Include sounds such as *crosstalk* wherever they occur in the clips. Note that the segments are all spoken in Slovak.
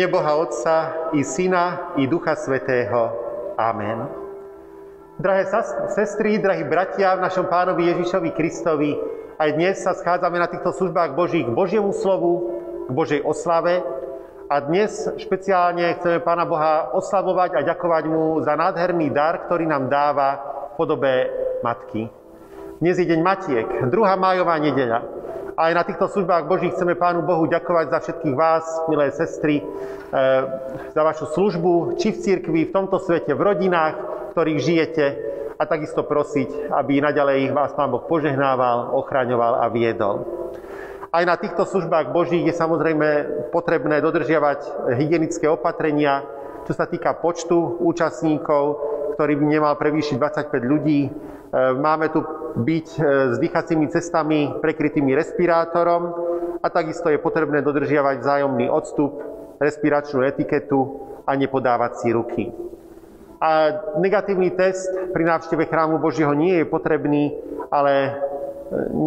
Mene Boha Otca i Syna i Ducha Svetého. Amen. Drahé sestry, drahí bratia v našom pánovi Ježišovi Kristovi, aj dnes sa schádzame na týchto službách Božích k Božiemu slovu, k Božej oslave a dnes špeciálne chceme Pána Boha oslavovať a ďakovať Mu za nádherný dar, ktorý nám dáva v podobe Matky. Dnes je deň Matiek, druhá májová nedeľa. Aj na týchto službách Božích chceme Pánu Bohu ďakovať za všetkých vás, milé sestry, e, za vašu službu, či v cirkvi, v tomto svete, v rodinách, v ktorých žijete a takisto prosiť, aby naďalej vás Pán Boh požehnával, ochraňoval a viedol. Aj na týchto službách Božích je samozrejme potrebné dodržiavať hygienické opatrenia, čo sa týka počtu účastníkov, ktorý by nemal prevýšiť 25 ľudí. E, máme tu byť e, s dýchacími cestami prekrytými respirátorom a takisto je potrebné dodržiavať vzájomný odstup, respiračnú etiketu a nepodávať si ruky. A negatívny test pri návšteve chrámu Božieho nie je potrebný, ale e,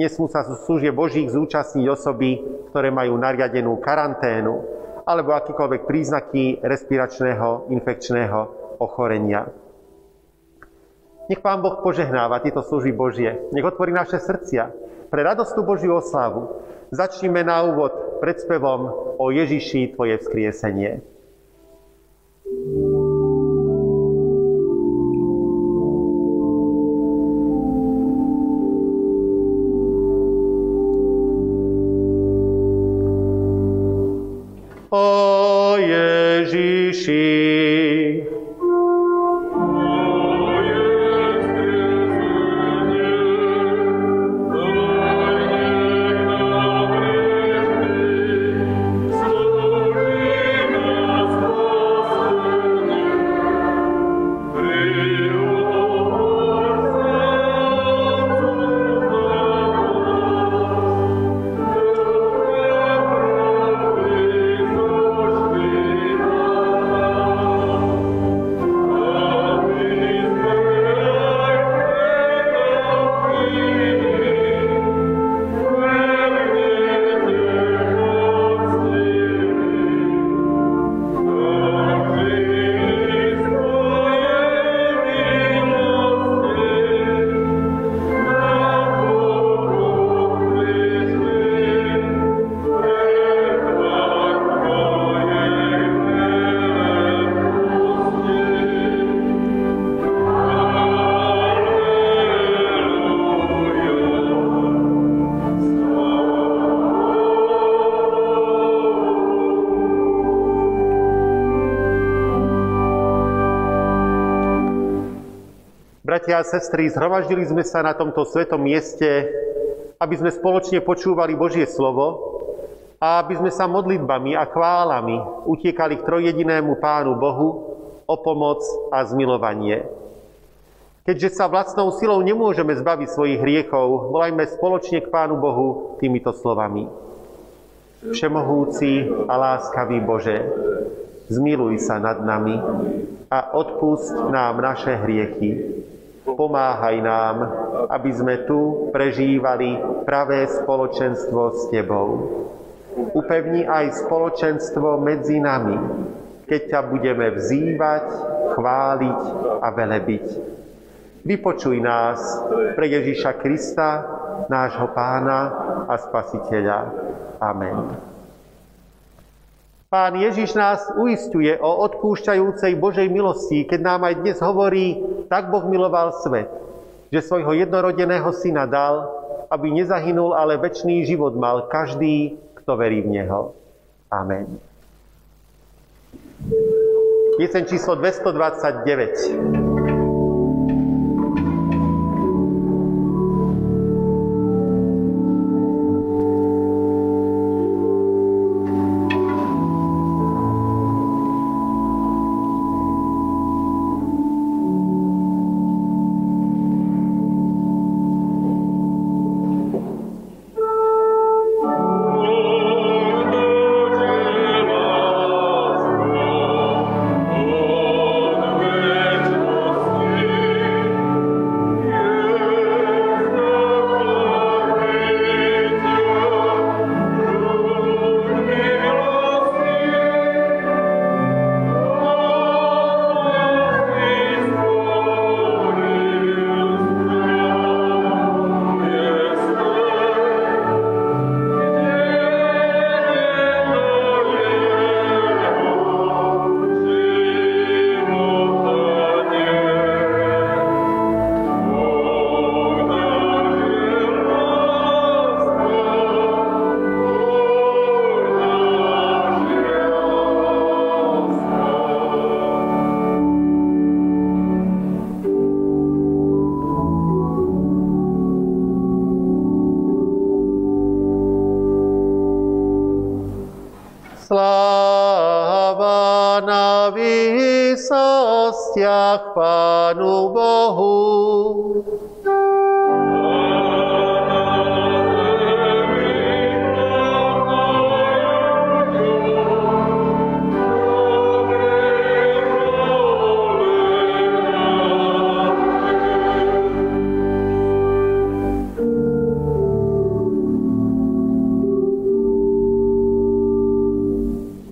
nesmú sa služie Božích zúčastniť osoby, ktoré majú nariadenú karanténu alebo akýkoľvek príznaky respiračného infekčného ochorenia. Nech Pán Boh požehnáva tieto služby Božie. Nech otvorí naše srdcia pre radostnú Božiu oslavu. Začníme na úvod predspevom o Ježiši, Tvoje vzkriesenie. O Ježiši, bratia a sestry, zhromaždili sme sa na tomto svetom mieste, aby sme spoločne počúvali Božie slovo a aby sme sa modlitbami a chválami utiekali k trojjedinému Pánu Bohu o pomoc a zmilovanie. Keďže sa vlastnou silou nemôžeme zbaviť svojich hriechov, volajme spoločne k Pánu Bohu týmito slovami. Všemohúci a láskavý Bože, zmiluj sa nad nami a odpust nám naše hriechy, Pomáhaj nám, aby sme tu prežívali pravé spoločenstvo s Tebou. Upevni aj spoločenstvo medzi nami, keď ťa budeme vzývať, chváliť a velebiť. Vypočuj nás pre Ježíša Krista, nášho pána a spasiteľa. Amen. Pán Ježiš nás uistuje o odpúšťajúcej Božej milosti, keď nám aj dnes hovorí, tak Boh miloval svet, že svojho jednorodeného syna dal, aby nezahynul, ale väčší život mal každý, kto verí v Neho. Amen. Pieseň číslo 229.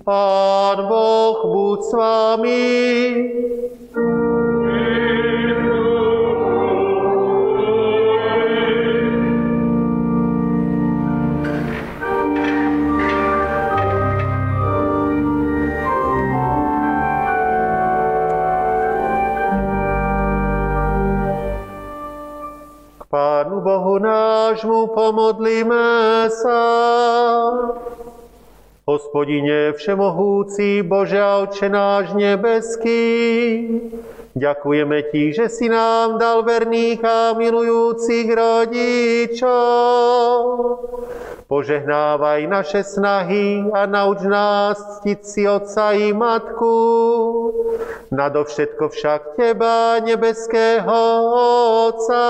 Pán Boh buď s vami. Pánu Bohu nášmu pomodlíme sa. Hospodine Všemohúci, Bože a Oče náš nebeský, ďakujeme Ti, že si nám dal verných a milujúcich rodičov. Požehnávaj naše snahy a nauč nás ctiť si Otca i Matku. Nadovšetko však Teba, nebeského Otca.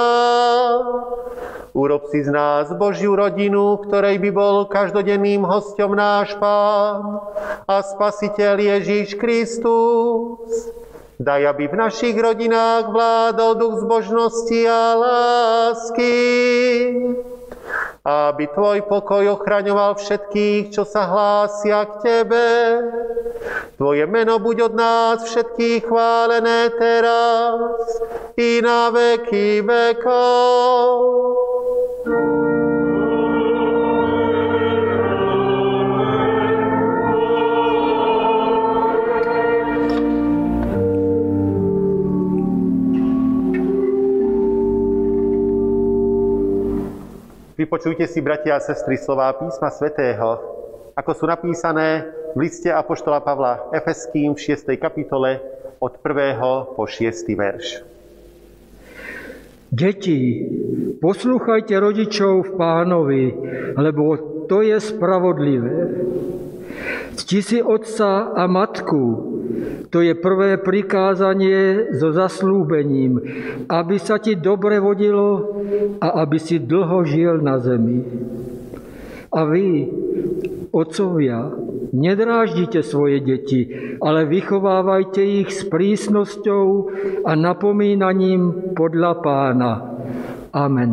Urob si z nás Božiu rodinu, ktorej by bol každodenným hostom náš Pán a Spasiteľ Ježíš Kristus. Daj, aby v našich rodinách vládol duch zbožnosti a lásky. Aby Tvoj pokoj ochraňoval všetkých, čo sa hlásia k Tebe. Tvoje meno buď od nás všetkých chválené teraz i na veky vekov. Vypočujte si, bratia a sestry, slová písma svätého, ako sú napísané v liste Apoštola Pavla Efeským v 6. kapitole od 1. po 6. verš. Deti, poslúchajte rodičov v pánovi, lebo to je spravodlivé. Cti si otca a matku, to je prvé prikázanie so zaslúbením, aby sa ti dobre vodilo a aby si dlho žil na zemi. A vy, otcovia, nedráždite svoje deti, ale vychovávajte ich s prísnosťou a napomínaním podľa pána. Amen.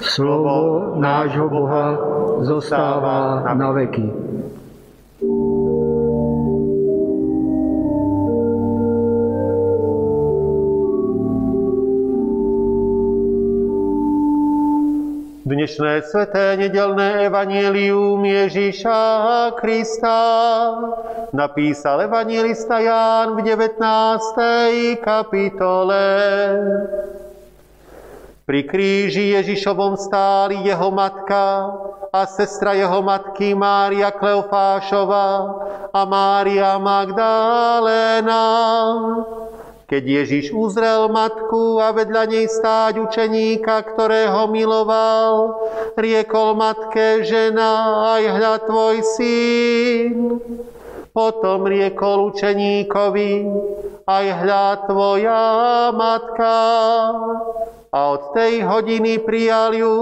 Slovo nášho Boha zostáva na veky. Dnešné sveté nedelné evanielium Ježíša Krista napísal evangelista Ján v 19. kapitole. Pri kríži Ježišovom stáli jeho matka a sestra jeho matky Mária Kleofášova a Mária Magdalena. Keď Ježiš uzrel matku a vedľa nej stáť učeníka, ktorého miloval, riekol matke, žena, aj hľa tvoj syn. Potom riekol učeníkovi, aj hľa tvoja matka. A od tej hodiny prijal ju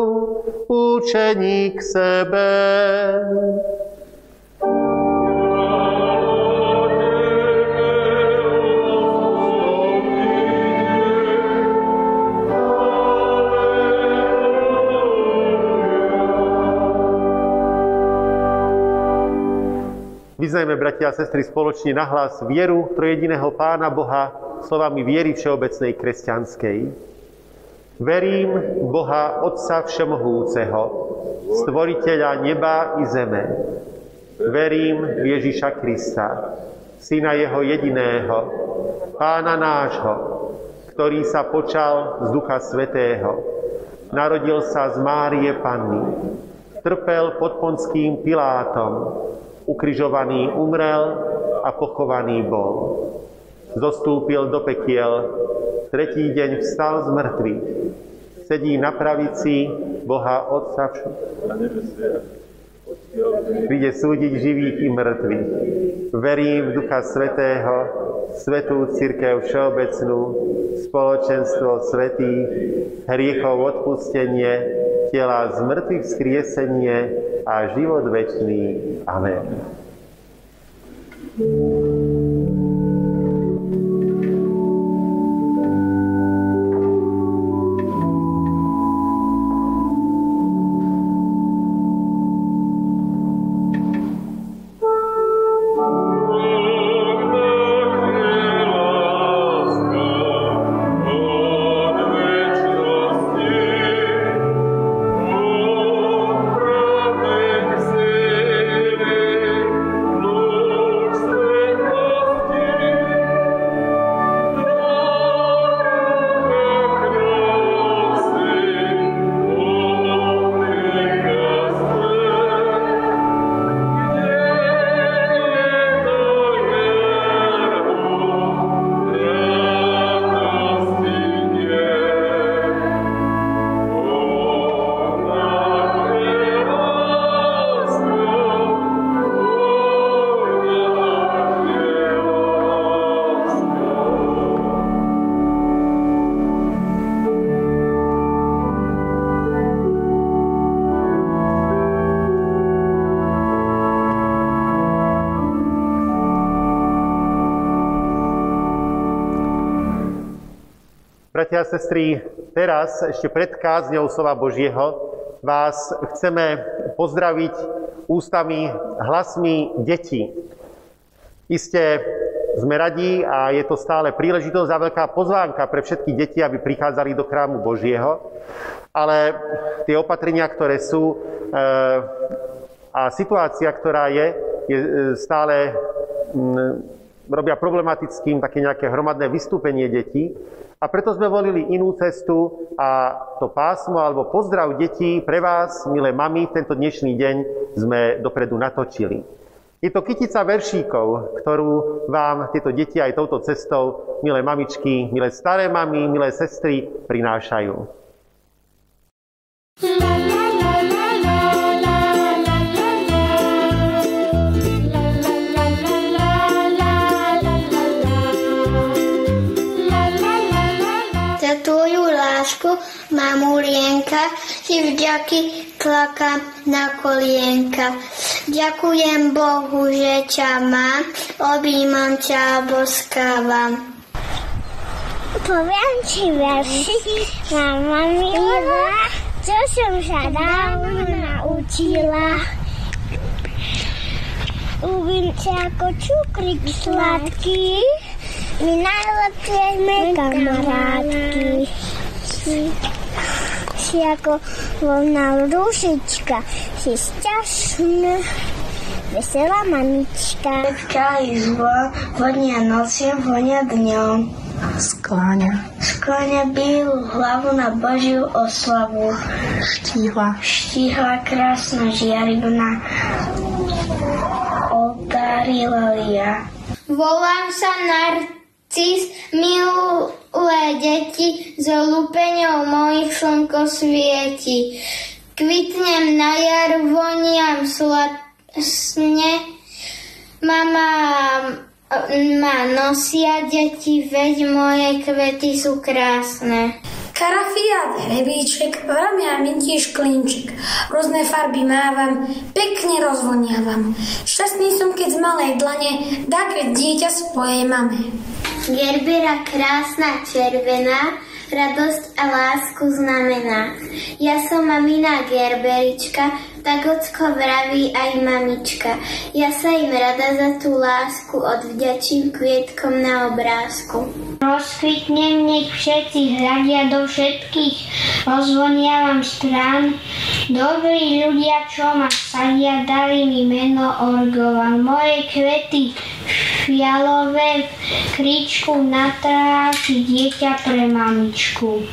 učeník sebe. Vyznajme, bratia a sestry, spoločne nahlas vieru trojediného Pána Boha slovami viery všeobecnej kresťanskej. Verím Boha Otca Všemohúceho, stvoriteľa neba i zeme. Verím Ježiša Krista, Syna Jeho jediného, Pána nášho, ktorý sa počal z Ducha Svetého. Narodil sa z Márie Panny, trpel pod Ponským Pilátom, ukrižovaný umrel a pochovaný bol. Zostúpil do pekiel, tretí deň vstal z mŕtvych, sedí na pravici Boha Otca príde súdiť živých i mŕtvych. Verím v Ducha Svetého, Svetú Církev Všeobecnú, spoločenstvo svetých, hriechov odpustenie, tela z mŕtvych skriesenie a život večný. Amen. Bratia a sestry, teraz ešte pred kázňou slova Božieho vás chceme pozdraviť ústami, hlasmi detí. Isté sme radi a je to stále príležitosť a veľká pozvánka pre všetky deti, aby prichádzali do chrámu Božieho, ale tie opatrenia, ktoré sú eh, a situácia, ktorá je, je eh, stále mm, robia problematickým také nejaké hromadné vystúpenie detí. A preto sme volili inú cestu a to pásmo alebo pozdrav detí pre vás, milé mami, tento dnešný deň sme dopredu natočili. Je to kytica veršíkov, ktorú vám tieto deti aj touto cestou, milé mamičky, milé staré mami, milé sestry, prinášajú. lásku, mamulienka, si vďaky klaka na kolienka. Ďakujem Bohu, že ťa mám, objímam ťa a boskávam. Poviem ti verši, mama milá, čo som sa dávno naučila. Ubím ťa ako čukrik sladký, my najlepšie sme kamarátky si, ako voľná rúšička, si šťastná, veselá mamička. Včali zvon, vonia nociem, vonia dňom. Skláňa. Skláňa bielú hlavu na Božiu oslavu. Štíhla. Štíhla krásna žiarivna. Oltári lelia. Volám sa Narcis, milé deti, z lupeňou mojich slnko svieti. Kvitnem na jar, voniam sladne, mama ma nosia deti, veď moje kvety sú krásne. Karafiát, hrebíček, vrabia mintíš klinček. Rôzne farby mávam, pekne rozvoniavam. Šťastný som, keď z malej dlane dá keď dieťa svojej mame. Gerbera krásna červená, radosť a lásku znamená. Ja som mamina Gerberička, tak ocko vraví aj mamička. Ja sa im rada za tú lásku odvďačím kvietkom na obrázku. Rozkvitnem, nech všetci hľadia do všetkých, rozvoniavam strán. Dobrí ľudia, čo ma sadia, dali mi meno Orgova. Moje kvety fialové v kríčku na tráši dieťa pre mamičku.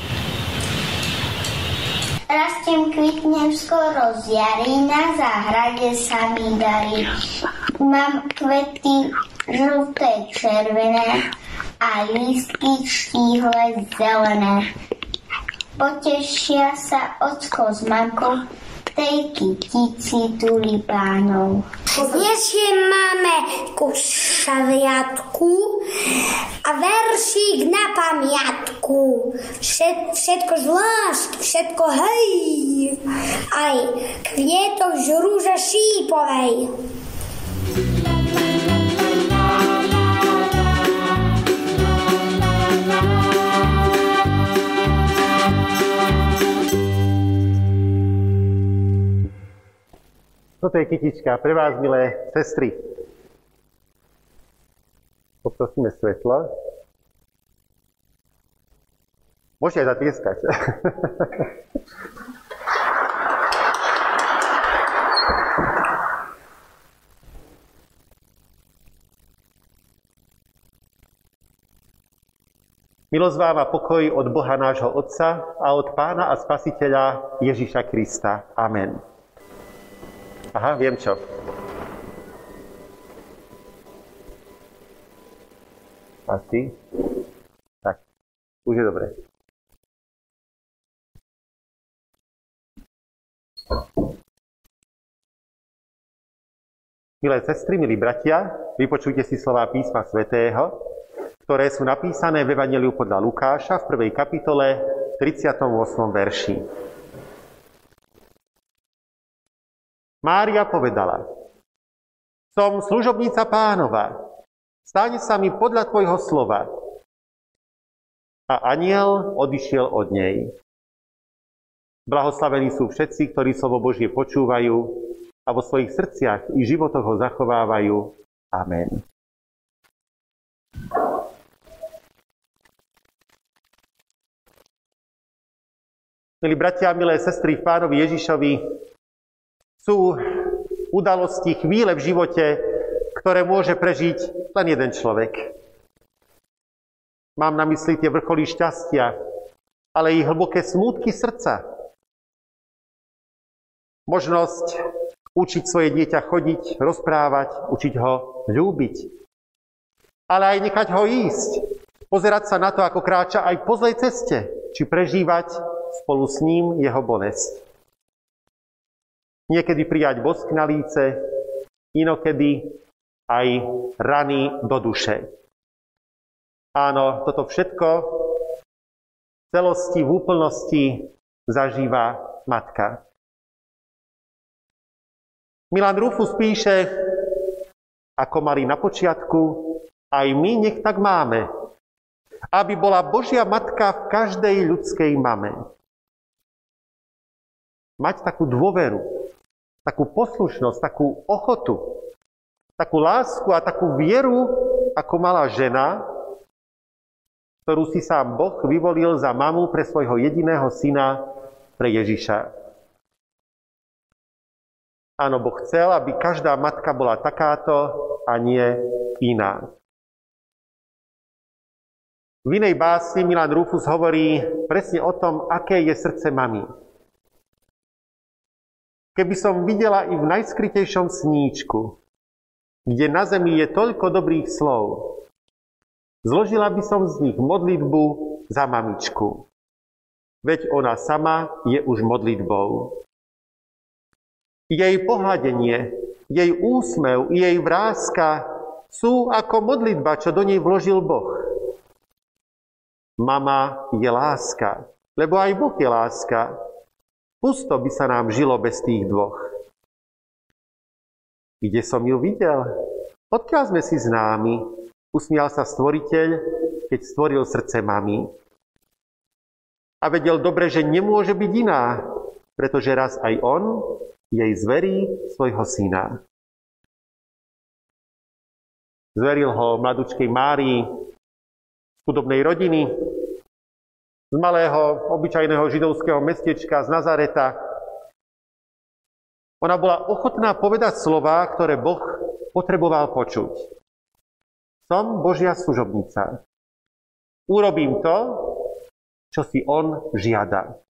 Rastiem, kvitnem skoro z jary, na záhrade sa mi darí. Mám kvety žlté, červené a lístky štíhle zelené. Potešia sa ocko z mamkou, tej kytici tulipánov. Dnes je máme ku šaviatku a veršík na pamiatku. Všet, všetko z lásky, všetko hej, aj kvietoch z rúže šípovej. Toto je kytička pre vás, milé sestry. Poprosíme svetlo. Môžete aj zatlieskať. *laughs* Milosť vám a pokoj od Boha nášho Otca a od Pána a Spasiteľa Ježíša Krista. Amen. Aha, viem čo. Asi. Tak, už je dobre. Milé sestry, milí bratia, vypočujte si slová písma svätého, ktoré sú napísané v Evangeliu podľa Lukáša v prvej kapitole 38. verši. Mária povedala, som služobnica pánova, stane sa mi podľa tvojho slova. A aniel odišiel od nej. Blahoslavení sú všetci, ktorí slovo Božie počúvajú a vo svojich srdciach i životoch ho zachovávajú. Amen. Milí bratia milé sestry pánovi Ježišovi, sú udalosti, chvíle v živote, ktoré môže prežiť len jeden človek. Mám na mysli tie vrcholy šťastia, ale i hlboké smútky srdca. Možnosť učiť svoje dieťa chodiť, rozprávať, učiť ho ľúbiť. Ale aj nechať ho ísť, pozerať sa na to, ako kráča aj po zlej ceste, či prežívať spolu s ním jeho bolesť. Niekedy prijať bosk na líce, inokedy aj rany do duše. Áno, toto všetko v celosti, v úplnosti zažíva matka. Milan Rufus píše, ako mali na počiatku, aj my nech tak máme, aby bola Božia matka v každej ľudskej mame. Mať takú dôveru, takú poslušnosť, takú ochotu, takú lásku a takú vieru, ako mala žena, ktorú si sám Boh vyvolil za mamu pre svojho jediného syna, pre Ježiša. Áno, Boh chcel, aby každá matka bola takáto a nie iná. V inej básni Milan Rufus hovorí presne o tom, aké je srdce mamy. Keby som videla i v najskrytejšom sníčku, kde na zemi je toľko dobrých slov, zložila by som z nich modlitbu za mamičku. Veď ona sama je už modlitbou. Jej pohľadenie, jej úsmev, jej vrázka sú ako modlitba, čo do nej vložil Boh. Mama je láska, lebo aj Boh je láska. Pusto by sa nám žilo bez tých dvoch. Kde som ju videl? Odkiaľ sme si známi? Usmial sa stvoriteľ, keď stvoril srdce mami. A vedel dobre, že nemôže byť iná, pretože raz aj on jej zverí svojho syna. Zveril ho mladučkej Márii chudobnej rodiny, z malého, obyčajného židovského mestečka z Nazareta. Ona bola ochotná povedať slova, ktoré Boh potreboval počuť. Som Božia služobnica. Urobím to, čo si On žiada.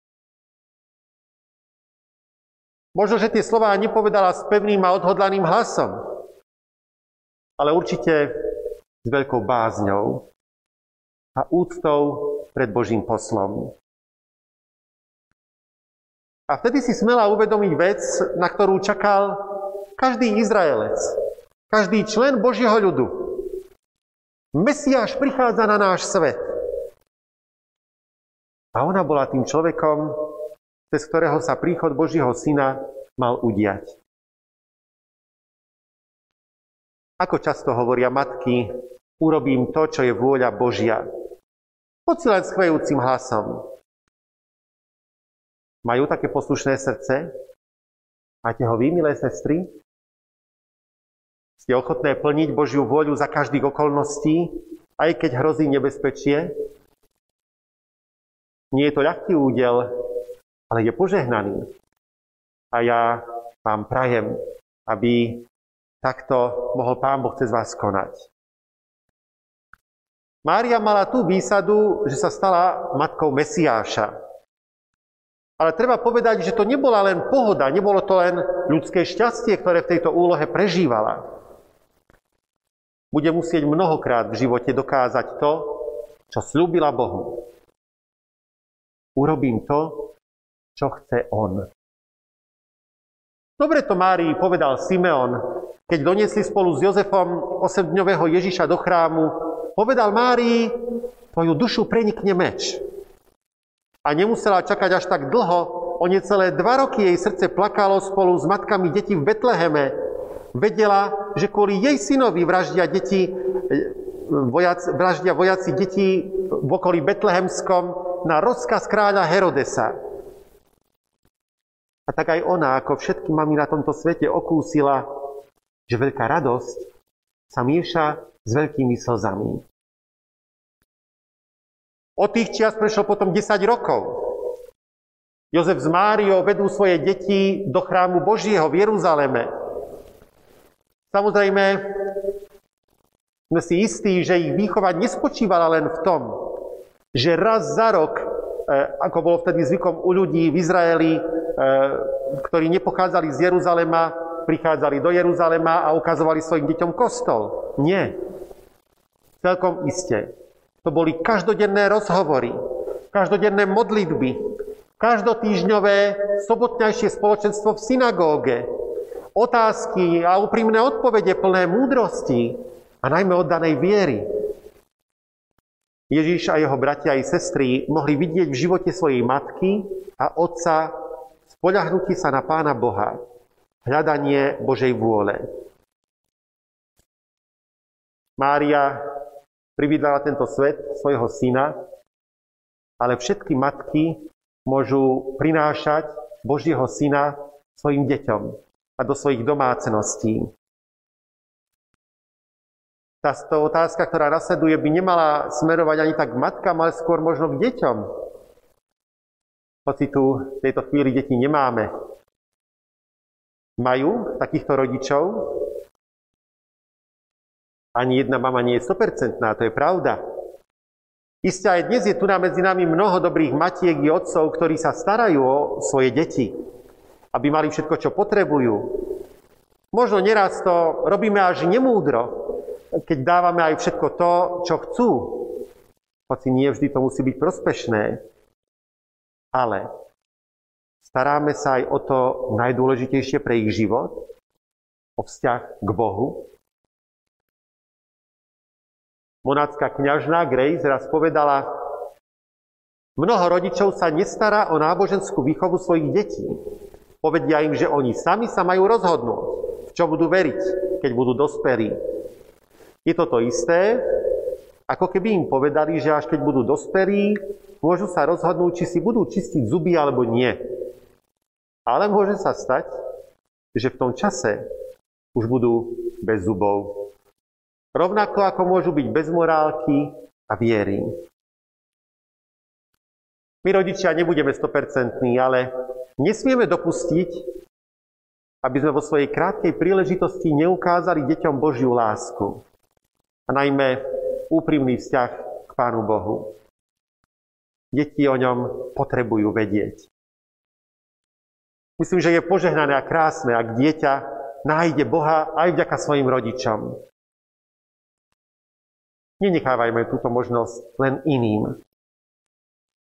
Možno, že tie slová nepovedala s pevným a odhodlaným hlasom, ale určite s veľkou bázňou a úctou pred Božím poslom. A vtedy si smela uvedomiť vec, na ktorú čakal každý Izraelec, každý člen Božieho ľudu. Mesiáš prichádza na náš svet. A ona bola tým človekom, cez ktorého sa príchod Božieho syna mal udiať. Ako často hovoria matky, urobím to, čo je vôľa Božia. Len schvejúcim hlasom. Majú také poslušné srdce? Máte ho vy, milé sestry? Ste ochotné plniť Božiu vôľu za každých okolností, aj keď hrozí nebezpečie? Nie je to ľahký údel, ale je požehnaný. A ja vám prajem, aby takto mohol Pán Boh cez vás konať. Mária mala tú výsadu, že sa stala matkou Mesiáša. Ale treba povedať, že to nebola len pohoda, nebolo to len ľudské šťastie, ktoré v tejto úlohe prežívala. Bude musieť mnohokrát v živote dokázať to, čo slúbila Bohu. Urobím to, čo chce On. Dobre to Márii povedal Simeon, keď doniesli spolu s Jozefom osemdňového Ježiša do chrámu, povedal Márii, tvoju dušu prenikne meč. A nemusela čakať až tak dlho, o necelé dva roky jej srdce plakalo spolu s matkami detí v Betleheme. Vedela, že kvôli jej synovi vraždia deti, e, vojac, vraždia vojaci detí v okolí Betlehemskom na rozkaz kráľa Herodesa. A tak aj ona, ako všetky mami na tomto svete, okúsila, že veľká radosť sa mieša s veľkými slzami. Od tých čias prešlo potom 10 rokov. Jozef s Máriou vedú svoje deti do chrámu Božieho v Jeruzaleme. Samozrejme, sme si istí, že ich výchova nespočívala len v tom, že raz za rok, e, ako bolo vtedy zvykom u ľudí v Izraeli, e, ktorí nepochádzali z Jeruzalema, prichádzali do Jeruzalema a ukazovali svojim deťom kostol. Nie. Celkom iste. To boli každodenné rozhovory, každodenné modlitby, každotýžňové sobotnejšie spoločenstvo v synagóge, otázky a úprimné odpovede plné múdrosti a najmä oddanej viery. Ježíš a jeho bratia i sestry mohli vidieť v živote svojej matky a otca spoľahnutí sa na Pána Boha, hľadanie Božej vôle. Mária privídala tento svet svojho syna, ale všetky matky môžu prinášať Božieho syna svojim deťom a do svojich domáceností. Táto otázka, ktorá nasleduje, by nemala smerovať ani tak k matkám, ale skôr možno k deťom. Hoci tu v tejto chvíli deti nemáme. Majú takýchto rodičov, ani jedna mama nie je 100%, to je pravda. Isté aj dnes je tu na medzi nami mnoho dobrých matiek i otcov, ktorí sa starajú o svoje deti, aby mali všetko, čo potrebujú. Možno neraz to robíme až nemúdro, keď dávame aj všetko to, čo chcú. Hoci nie vždy to musí byť prospešné. Ale staráme sa aj o to najdôležitejšie pre ich život, o vzťah k Bohu, Monácka kňažná Grace raz povedala, mnoho rodičov sa nestará o náboženskú výchovu svojich detí. Povedia im, že oni sami sa majú rozhodnúť, v čo budú veriť, keď budú dospelí. Je to to isté, ako keby im povedali, že až keď budú dospelí, môžu sa rozhodnúť, či si budú čistiť zuby alebo nie. Ale môže sa stať, že v tom čase už budú bez zubov. Rovnako ako môžu byť bez morálky a viery. My rodičia nebudeme 100%, ale nesmieme dopustiť, aby sme vo svojej krátkej príležitosti neukázali deťom Božiu lásku. A najmä úprimný vzťah k Pánu Bohu. Deti o ňom potrebujú vedieť. Myslím, že je požehnané a krásne, ak dieťa nájde Boha aj vďaka svojim rodičom. Nenechávajme túto možnosť len iným.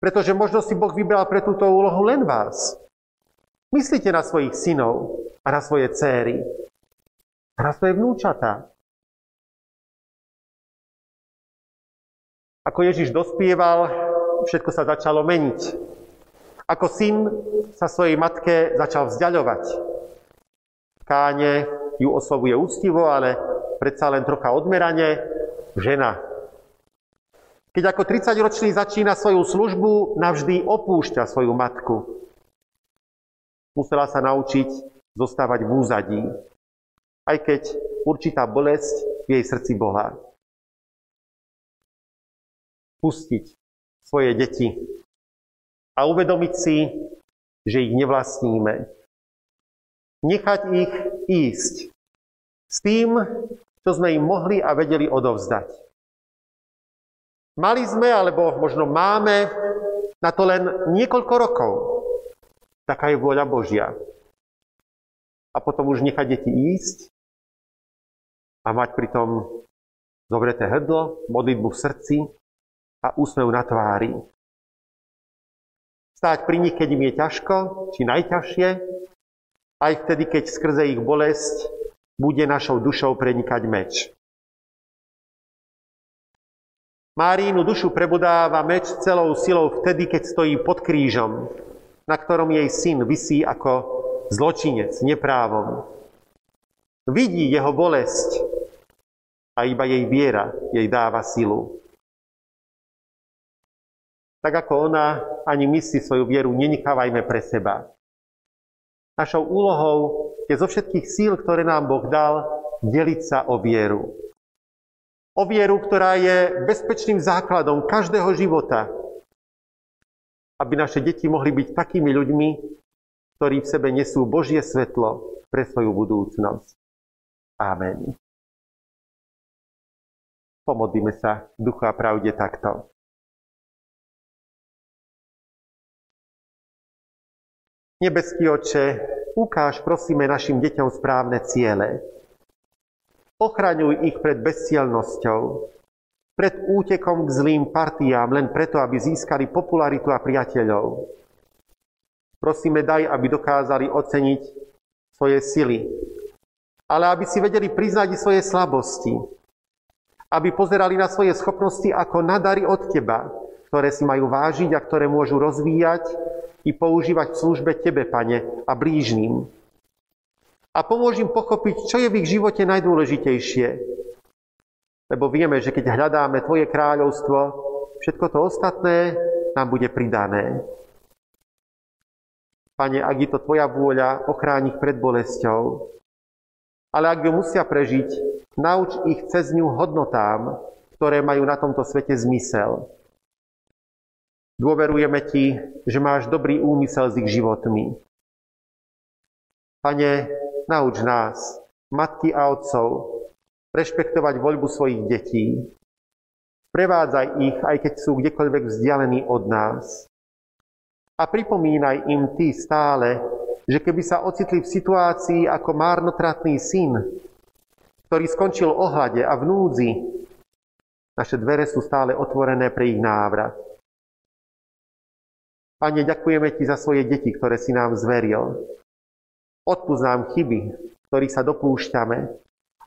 Pretože možno si Boh vybral pre túto úlohu len vás. Myslíte na svojich synov a na svoje céry a na svoje vnúčatá. Ako Ježiš dospieval, všetko sa začalo meniť. Ako syn sa svojej matke začal vzdialovať. Káne ju oslovuje úctivo, ale predsa len trocha odmerane, žena. Keď ako 30-ročný začína svoju službu, navždy opúšťa svoju matku. Musela sa naučiť zostávať v úzadí, aj keď určitá bolesť v jej srdci bola pustiť svoje deti a uvedomiť si, že ich nevlastníme. Nechať ich ísť s tým, čo sme im mohli a vedeli odovzdať. Mali sme, alebo možno máme na to len niekoľko rokov. Taká je vôľa Božia. A potom už nechať deti ísť a mať pritom zovreté hrdlo, modlitbu v srdci a úsmev na tvári. Stáť pri nich, keď im je ťažko, či najťažšie, aj vtedy, keď skrze ich bolesť bude našou dušou prenikať meč. Márínu dušu prebudáva meč celou silou vtedy, keď stojí pod krížom, na ktorom jej syn vysí ako zločinec, neprávom. Vidí jeho bolesť a iba jej viera jej dáva silu. Tak ako ona, ani my si svoju vieru nenechávajme pre seba. Našou úlohou je zo všetkých síl, ktoré nám Boh dal, deliť sa o vieru. O vieru, ktorá je bezpečným základom každého života, aby naše deti mohli byť takými ľuďmi, ktorí v sebe nesú Božie svetlo pre svoju budúcnosť. Amen. Pomodlíme sa duchu a pravde takto. Nebeský oče, ukáž prosíme našim deťom správne ciele. Ochraňuj ich pred bezcielnosťou, pred útekom k zlým partiám len preto, aby získali popularitu a priateľov. Prosíme, daj, aby dokázali oceniť svoje sily, ale aby si vedeli priznať svoje slabosti, aby pozerali na svoje schopnosti ako nadary od Teba, ktoré si majú vážiť a ktoré môžu rozvíjať i používať v službe Tebe, Pane, a blížným. A pomôž im pochopiť, čo je v ich živote najdôležitejšie. Lebo vieme, že keď hľadáme Tvoje kráľovstvo, všetko to ostatné nám bude pridané. Pane, ak je to Tvoja vôľa, ochráň ich pred bolesťou. Ale ak ju musia prežiť, nauč ich cez ňu hodnotám, ktoré majú na tomto svete zmysel. Dôverujeme Ti, že máš dobrý úmysel s ich životmi. Pane, nauč nás, matky a otcov, rešpektovať voľbu svojich detí. Prevádzaj ich, aj keď sú kdekoľvek vzdialení od nás. A pripomínaj im Ty stále, že keby sa ocitli v situácii ako márnotratný syn, ktorý skončil ohľade a v núdzi, naše dvere sú stále otvorené pre ich návrat. Pane, ďakujeme Ti za svoje deti, ktoré si nám zveril. Odpúsť nám chyby, ktorých sa dopúšťame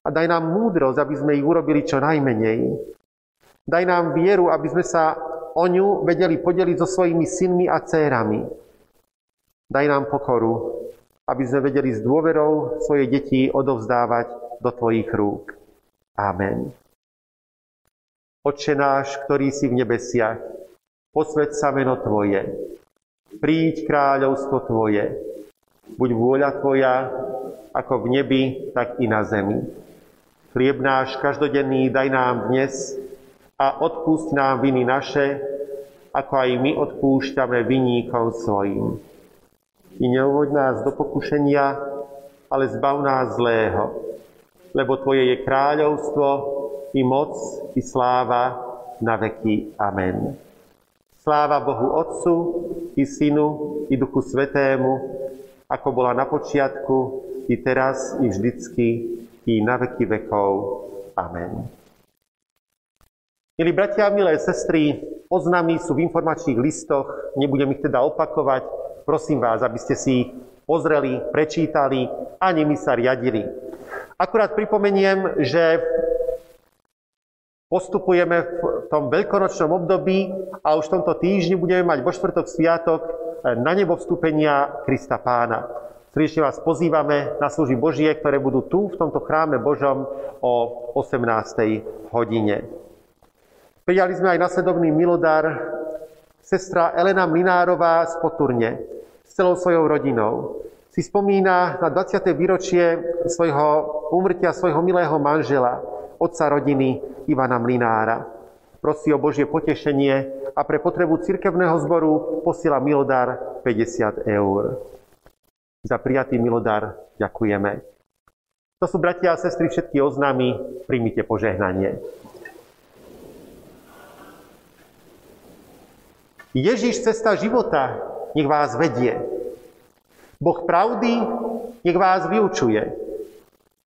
a daj nám múdrosť, aby sme ich urobili čo najmenej. Daj nám vieru, aby sme sa o ňu vedeli podeliť so svojimi synmi a dcérami. Daj nám pokoru, aby sme vedeli s dôverou svoje deti odovzdávať do Tvojich rúk. Amen. Otče náš, ktorý si v nebesiach, posved sa meno Tvoje, príď kráľovstvo Tvoje. Buď vôľa Tvoja, ako v nebi, tak i na zemi. Chlieb náš každodenný daj nám dnes a odpúšť nám viny naše, ako aj my odpúšťame viníkom svojim. I neuvoď nás do pokušenia, ale zbav nás zlého, lebo Tvoje je kráľovstvo, i moc, i sláva na veky. Amen. Sláva Bohu Otcu, i Synu, i Duchu Svetému, ako bola na počiatku, i teraz, i vždycky, i na veky vekov. Amen. Milí bratia milé sestry, oznamy sú v informačných listoch, nebudem ich teda opakovať. Prosím vás, aby ste si ich pozreli, prečítali a nimi sa riadili. Akurát pripomeniem, že postupujeme v tom veľkonočnom období a už v tomto týždni budeme mať vo štvrtok sviatok na nebo vstúpenia Krista Pána. Srdečne vás pozývame na služby Božie, ktoré budú tu, v tomto chráme Božom o 18. hodine. Prijali sme aj nasledovný milodar sestra Elena Minárová z Poturne s celou svojou rodinou. Si spomína na 20. výročie svojho umrtia svojho milého manžela, otca rodiny Ivana Mlinára. Prosí o Božie potešenie a pre potrebu cirkevného zboru posiela milodar 50 eur. Za prijatý milodar ďakujeme. To sú bratia a sestry všetky oznámy, príjmite požehnanie. Ježiš, cesta života, nech vás vedie. Boh pravdy, nech vás vyučuje.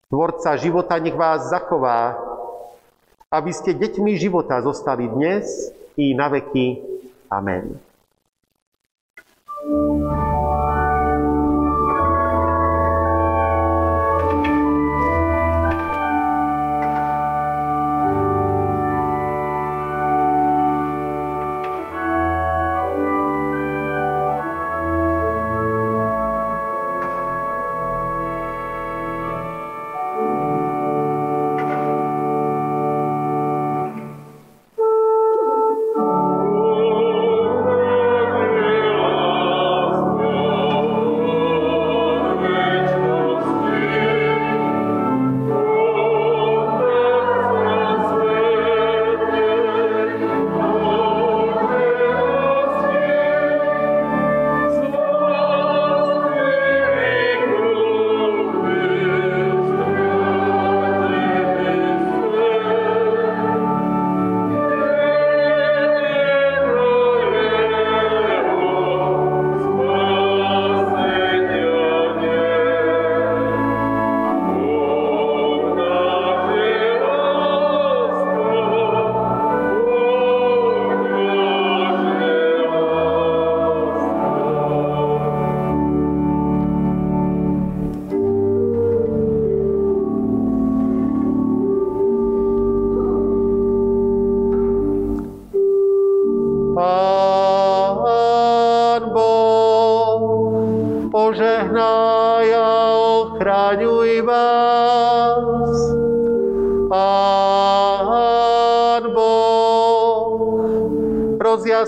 Tvorca života, nech vás zachová, aby ste deťmi života zostali dnes i na veky. Amen.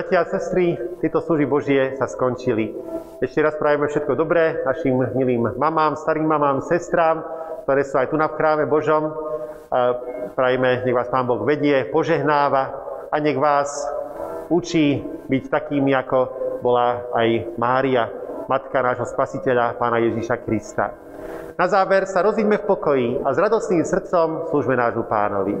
Bratia a sestry, tieto služby Božie sa skončili. Ešte raz prajeme všetko dobré našim milým mamám, starým mamám, sestrám. ktoré sú aj tu na v chráme Božom. Prajme, nech vás Pán Boh vedie, požehnáva a nech vás učí byť takými, ako bola aj Mária, matka nášho spasiteľa, Pána Ježíša Krista. Na záver sa rozíďme v pokoji a s radostným srdcom slúžme nášmu pánovi.